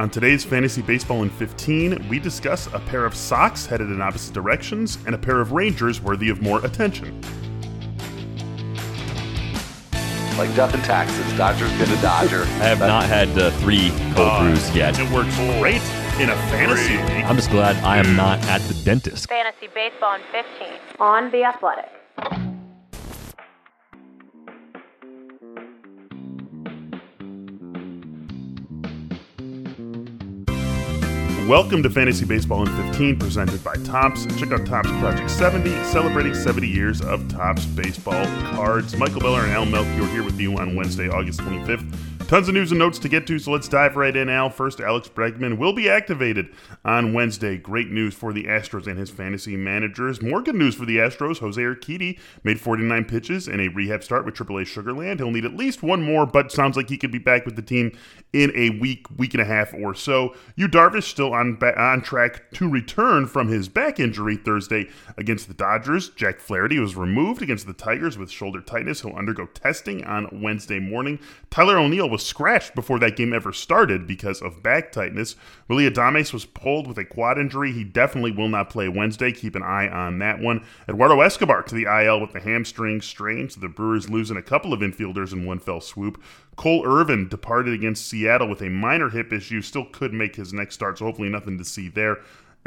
On today's Fantasy Baseball in 15, we discuss a pair of Sox headed in opposite directions and a pair of Rangers worthy of more attention. Like death and taxes, Dodger's gonna Dodger. I have not had uh, three cold brews yet. It works great in a fantasy league. I'm just glad I am not at the dentist. Fantasy Baseball in 15 on The Athletic. Welcome to Fantasy Baseball in 15, presented by Topps. Check out Topps Project 70, celebrating 70 years of Topps baseball cards. Michael Beller and Al Melchior here with you on Wednesday, August 25th. Tons of news and notes to get to, so let's dive right in, Al. First, Alex Bregman will be activated on Wednesday. Great news for the Astros and his fantasy managers. More good news for the Astros. Jose Urquidy made 49 pitches in a rehab start with AAA Sugarland. He'll need at least one more, but sounds like he could be back with the team in a week, week and a half or so. Yu Darvish still on ba- on track to return from his back injury Thursday against the Dodgers. Jack Flaherty was removed against the Tigers with shoulder tightness. He'll undergo testing on Wednesday morning. Tyler O'Neill was scratched before that game ever started because of back tightness. Willie Adames was pulled with a quad injury. He definitely will not play Wednesday. Keep an eye on that one. Eduardo Escobar to the IL with the hamstring strain, so the Brewers losing a couple of infielders in one fell swoop. Cole Irvin departed against Seattle with a minor hip issue, still could make his next start, so hopefully nothing to see there.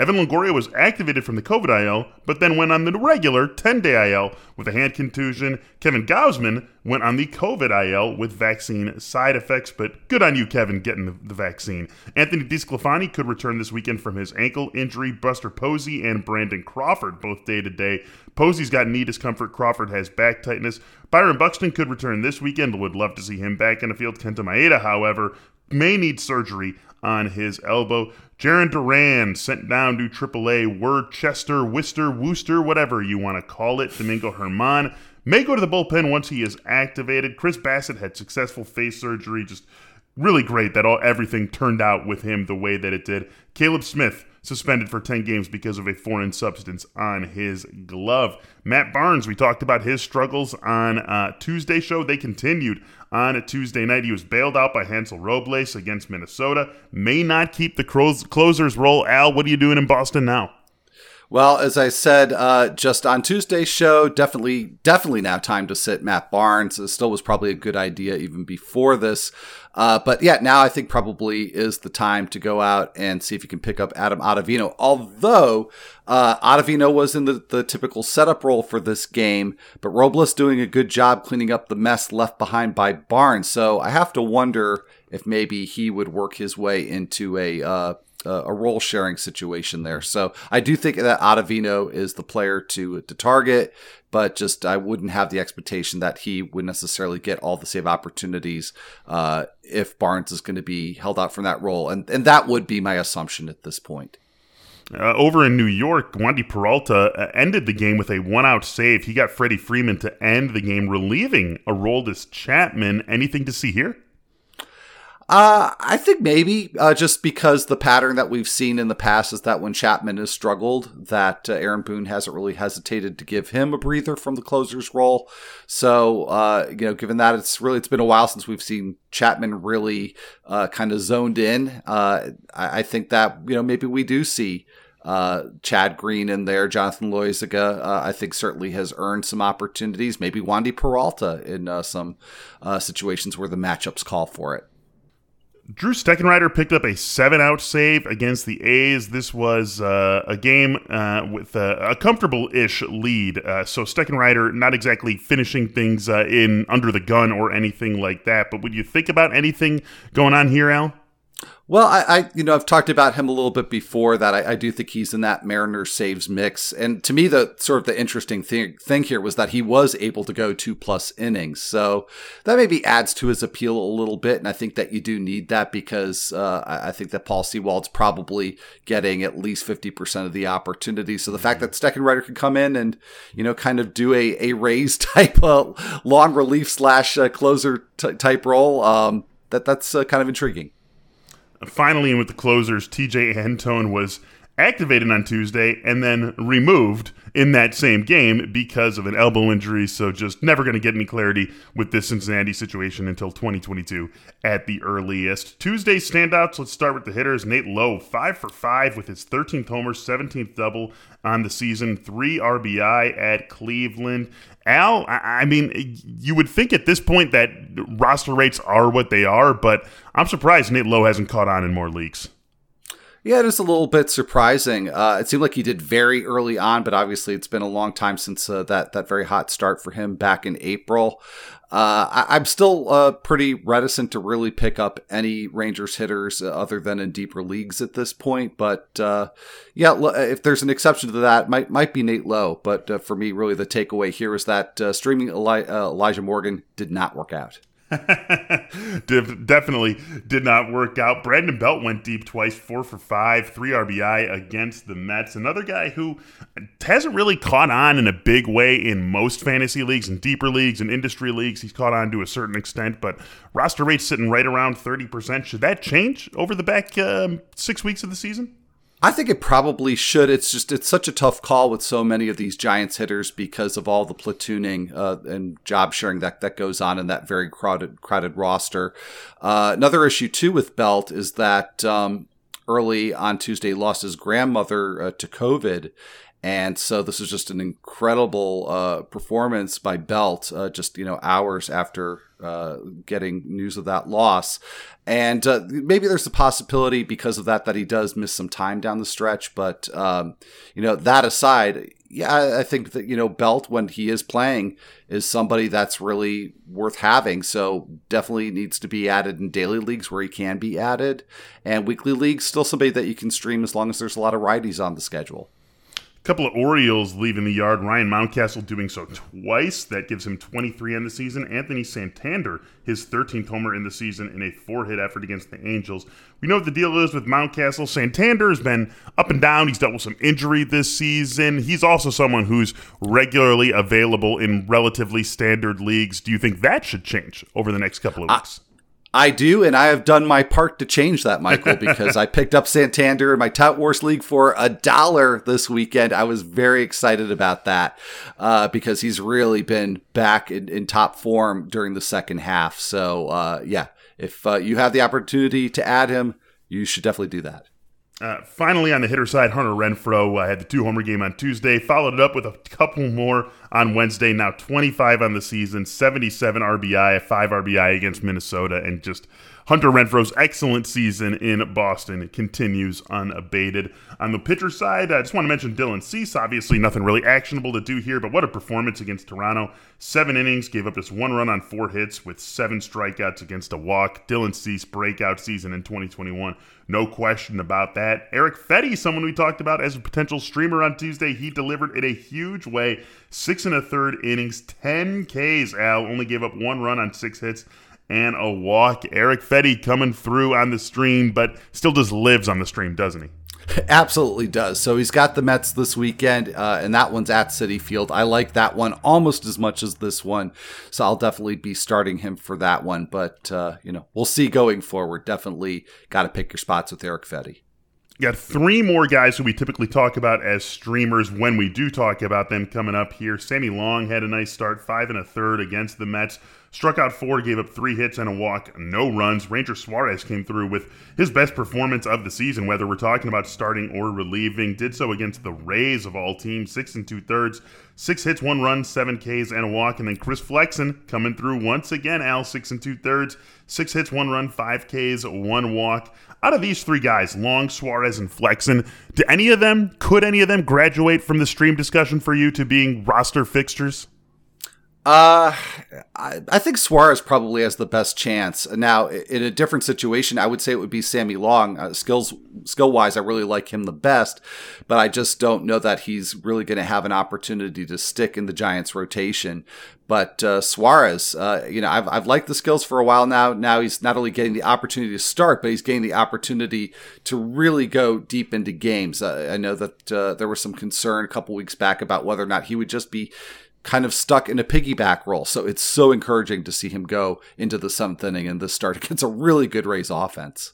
Evan Longoria was activated from the COVID IL, but then went on the regular 10 day IL with a hand contusion. Kevin Gausman went on the COVID IL with vaccine side effects, but good on you, Kevin, getting the, the vaccine. Anthony DiSclafani could return this weekend from his ankle injury. Buster Posey and Brandon Crawford both day to day. Posey's got knee discomfort. Crawford has back tightness. Byron Buxton could return this weekend. Would love to see him back in the field. Kenta Maeda, however, may need surgery on his elbow. Jarren Duran sent down to AAA. Worcester, Worcester, Worcester, whatever you want to call it. Domingo German may go to the bullpen once he is activated. Chris Bassitt had successful face surgery. Just really great that all everything turned out with him the way that it did. Caleb Smith suspended for 10 games because of a foreign substance on his glove. Matt Barnes, we talked about his struggles on uh, Tuesday show. They continued on a Tuesday night. He was bailed out by Hansel Robles against Minnesota. May not keep the close- closers role. Al, what are you doing in Boston now? Well, as I said, uh, just on Tuesday's show, definitely, definitely now time to sit Matt Barnes. It still was probably a good idea even before this. Uh, but yeah, now I think probably is the time to go out and see if you can pick up Adam Ottavino. Although uh, Ottavino was in the, the typical setup role for this game, but Robles doing a good job cleaning up the mess left behind by Barnes. So I have to wonder if maybe he would work his way into a uh, a role sharing situation there. So I do think that Ottavino is the player to to target, but just I wouldn't have the expectation that he would necessarily get all the save opportunities uh, if Barnes is going to be held out from that role, and and that would be my assumption at this point. Uh, over in New York, Wandy Peralta uh, ended the game with a one-out save. He got Freddie Freeman to end the game, relieving Aroldis Chapman. Anything to see here? Uh, I think maybe uh, just because the pattern that we've seen in the past is that when Chapman has struggled, that uh, Aaron Boone hasn't really hesitated to give him a breather from the closer's role. So, uh, you know, given that it's really it's been a while since we've seen Chapman really uh, kind of zoned in, uh, I, I think that you know maybe we do see uh, Chad Green in there, Jonathan Loaisiga, uh, I think certainly has earned some opportunities. Maybe Wandy Peralta in uh, some situations where the matchups call for it. Drew Steckenrider picked up a seven-out save against the A's. This was uh, a game uh, with a, a comfortable-ish lead. Uh, so Steckenrider not exactly finishing things uh, in under the gun or anything like that. But would you think about anything going on here, Al? Well, I, I, you know, I've talked about him a little bit before that I, I, do think he's in that Mariner saves mix. And to me, the sort of the interesting thing, thing here was that he was able to go two plus innings. So that maybe adds to his appeal a little bit. And I think that you do need that because uh, I, I, think that Paul Sewald's probably getting at least 50% of the opportunity. So the fact that Steckenrider could come in and, you know, kind of do a, a raise type of long relief slash uh, closer t- type role, um, that that's uh, kind of intriguing. Finally, with the closers, Tejay Antone was activated on Tuesday and then removed in that same game because of an elbow injury. So just never going to get any clarity with this Cincinnati situation until 2022 at the earliest. Tuesday standouts. Let's start with the hitters. Nate Lowe, five for five with his 13th homer, 17th double on the season, three RBI at Cleveland. Al, I mean, you would think at this point that roster rates are what they are, but I'm surprised Nate Lowe hasn't caught on in more leagues. Yeah, it is a little bit surprising. Uh, it seemed like he did very early on, but obviously it's been a long time since uh, that that very hot start for him back in April. Uh, I, am still uh, pretty reticent to really pick up any Rangers hitters uh, other than in deeper leagues at this point. But uh, yeah, if there's an exception to that, might might be Nate Lowe. But for me, really the takeaway here is that streaming Eli- Elijah Morgan did not work out. Definitely did not work out. Brandon Belt went deep twice, four for five, three RBI against the Mets. Another guy who hasn't really caught on in a big way in most fantasy leagues and deeper leagues and industry leagues. He's caught on to a certain extent, but roster rate's sitting right around 30%. Should that change over the back um, six weeks of the season? I think it probably should. It's just it's such a tough call with so many of these Giants hitters because of all the platooning uh, and job sharing that that goes on in that very crowded crowded roster. Uh, another issue too with Belt is that um, early on Tuesday lost his grandmother uh, to COVID, and so this was just an incredible uh, performance by Belt, uh, just you know hours after uh, getting news of that loss. And uh, maybe there's a possibility because of that that he does miss some time down the stretch. But um, you know that aside, yeah, I think that you know Belt when he is playing is somebody that's really worth having. So definitely needs to be added in daily leagues where he can be added, and weekly leagues still somebody that you can stream as long as there's a lot of righties on the schedule couple of Orioles leaving the yard. Ryan Mountcastle doing so twice. That gives him 23 in the season. Anthony Santander, his 13th homer in the season in a four hit effort against the Angels. We know what the deal is with Mountcastle. Santander has been up and down. He's dealt with some injury this season. He's also someone who's regularly available in relatively standard leagues. Do you think that should change over the next couple of weeks? I do, and I have done my part to change that, Michael, because I picked up Santander in my Tout Wars League for a dollar this weekend. I was very excited about that uh, because he's really been back in, in, top form during the second half. So, uh, yeah, if uh, you have the opportunity to add him, you should definitely do that. Uh, finally, on the hitter side, Hunter Renfroe uh, had the two homer game on Tuesday, followed it up with a couple more on Wednesday. Now 25 on the season, 77 RBI, 5 RBI against Minnesota, and just Hunter Renfroe's excellent season in Boston continues unabated. On the pitcher side, I just want to mention Dylan Cease. Obviously, nothing really actionable to do here, but what a performance against Toronto. Seven innings, gave up just one run on four hits with seven strikeouts against a walk. Dylan Cease breakout season in 2021. No question about that. Eric Fedde, someone we talked about as a potential streamer on Tuesday, he delivered in a huge way. Six and a third innings, 10 Ks. Al only gave up one run on six hits and a walk. Eric Fedde coming through on the stream, but still just lives on the stream, doesn't he? Absolutely does. So he's got the Mets this weekend, uh, and that one's at Citi Field. I like that one almost as much as this one, so I'll definitely be starting him for that one. But uh, you know, we'll see going forward. Definitely got to pick your spots with Eric Fedde. Got three more guys who we typically talk about as streamers when we do talk about them coming up here. Sammy Long had a nice start, five and a third against the Mets. Struck out four, gave up three hits and a walk, no runs. Ranger Suarez came through with his best performance of the season, whether we're talking about starting or relieving. Did so against the Rays of all teams, six and two thirds, six hits, one run, seven Ks and a walk. And then Chris Flexen coming through once again, Al, six and two thirds, six hits, one run, five Ks, one walk. Out of these three guys, Long, Suarez, and Flexen, do any of them, could any of them graduate from the stream discussion for you to being roster fixtures? Uh, I, I think Suarez probably has the best chance. Now, in a different situation, I would say it would be Sammy Long. Uh, skills, skill wise, I really like him the best, but I just don't know that he's really going to have an opportunity to stick in the Giants' rotation. But uh, Suarez, uh, you know, I've, I've liked the skills for a while now. Now he's not only getting the opportunity to start, but he's getting the opportunity to really go deep into games. Uh, I know that uh, there was some concern a couple weeks back about whether or not he would just be kind of stuck in a piggyback role. So it's so encouraging to see him go into the seventh inning and this start against a really good Rays offense.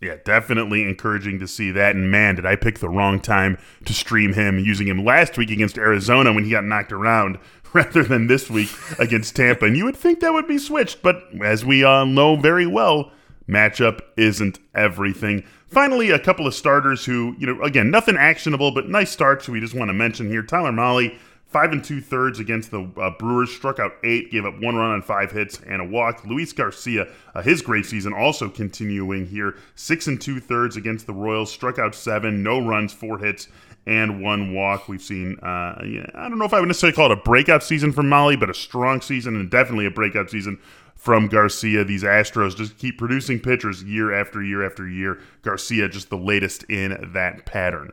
Yeah, definitely encouraging to see that. And man, did I pick the wrong time to stream him using him last week against Arizona when he got knocked around rather than this week against Tampa. And you would think that would be switched, but as we all know very well, matchup isn't everything. Finally, a couple of starters who, you know, again, nothing actionable, but nice starts we just want to mention here. Tyler Mahle Five and two thirds against the uh, Brewers, struck out eight, gave up one run on five hits and a walk. Luis Garcia, uh, his great season also continuing here. Six and two thirds against the Royals, struck out seven, no runs, four hits, and one walk. We've seen, uh, yeah, I don't know if I would necessarily call it a breakout season from Mahle, but a strong season and definitely a breakout season from Garcia. These Astros just keep producing pitchers year after year after year. Garcia just the latest in that pattern.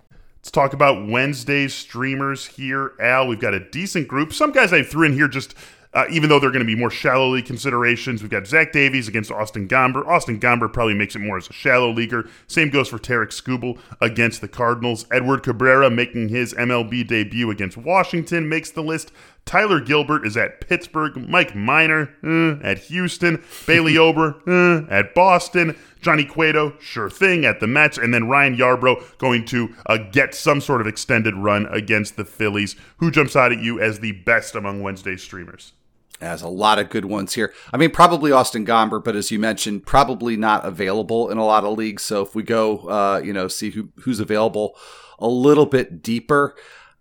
Let's talk about Wednesday's streamers here. Al, we've got a decent group. Some guys I threw in here just uh, even though they're going to be more shallow league considerations. We've got Zach Davies against Austin Gomber. Austin Gomber probably makes it more as a shallow leaguer. Same goes for Tarik Skubal against the Cardinals. Edward Cabrera making his MLB debut against Washington makes the list. Tyler Gilbert is at Pittsburgh. Mike Minor uh, at Houston. Bailey Ober uh, at Boston. Johnny Cueto, sure thing, at the Mets. And then Ryan Yarbrough going to uh, get some sort of extended run against the Phillies. Who jumps out at you as the best among Wednesday streamers? Has a lot of good ones here. I mean, probably Austin Gomber, but as you mentioned, probably not available in a lot of leagues. So if we go, uh, you know, see who, who's available a little bit deeper,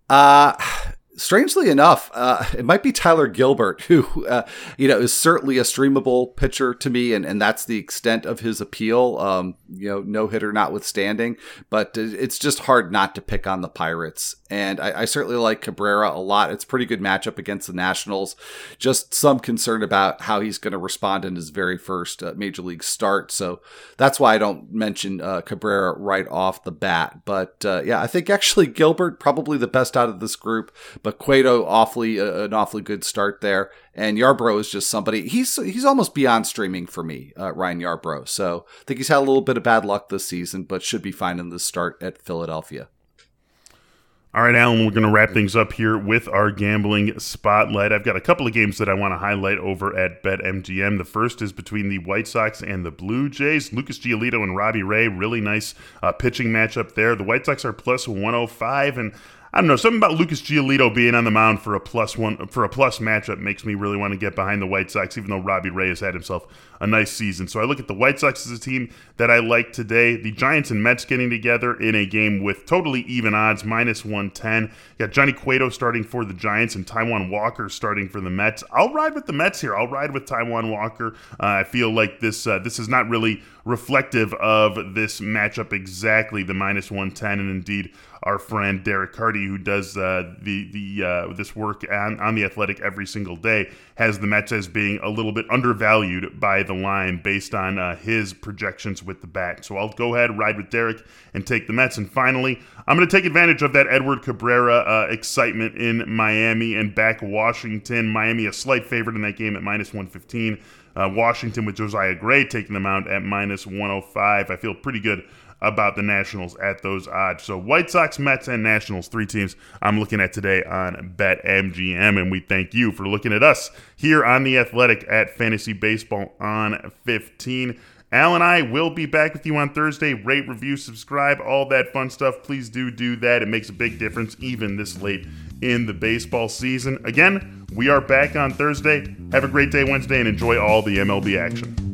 uh, strangely enough, uh, it might be Tyler Gilbert, who, uh, you know, is certainly a streamable pitcher to me, and, and that's the extent of his appeal. Um, you know, no hitter notwithstanding, but it's just hard not to pick on the Pirates. And I, I, certainly like Cabrera a lot. It's a pretty good matchup against the Nationals. Just some concern about how he's going to respond in his very first uh, major league start. So that's why I don't mention uh, Cabrera right off the bat. But uh, yeah, I think actually Gilbert probably the best out of this group, but Cueto awfully uh, an awfully good start there. And Yarbrough is just somebody he's he's almost beyond streaming for me, uh, Ryan Yarbrough. So I think he's had a little bit of bad luck this season, but should be fine in the start at Philadelphia. All right, Alan, we're going to wrap things up here with our gambling spotlight. I've got a couple of games that I want to highlight over at BetMGM. The first is between the White Sox and the Blue Jays. Lucas Giolito and Robbie Ray, really nice uh, pitching matchup there. The White Sox are plus 105, and I don't know, something about Lucas Giolito being on the mound for a plus one for a plus matchup makes me really want to get behind the White Sox, even though Robbie Ray has had himself a nice season. So I look at the White Sox as a team that I like today. The Giants and Mets getting together in a game with totally even odds, minus 110. You got Johnny Cueto starting for the Giants and Taijuan Walker starting for the Mets. I'll ride with the Mets here. I'll ride with Taijuan Walker. Uh, I feel like this uh, this is not really reflective of this matchup exactly, the minus 110, and indeed our friend Derek Carty who does uh, the the uh, this work on, on the Athletic every single day, has the Mets as being a little bit undervalued by the line based on uh, his projections with the bat. So I'll go ahead, ride with Derek, and take the Mets. And finally, I'm going to take advantage of that Edward Cabrera uh, excitement in Miami and back Washington. Miami a slight favorite in that game at minus 115. Uh, Washington with Josiah Gray taking them out at minus 105. I feel pretty good about the Nationals at those odds. So White Sox, Mets, and Nationals, three teams I'm looking at today on BetMGM. And we thank you for looking at us here on The Athletic at Fantasy Baseball on 15. Al and I will be back with you on Thursday. Rate, review, subscribe, all that fun stuff. Please do do that. It makes a big difference even this late in the baseball season. Again, We are back on Thursday. Have a great day Wednesday and enjoy all the MLB action.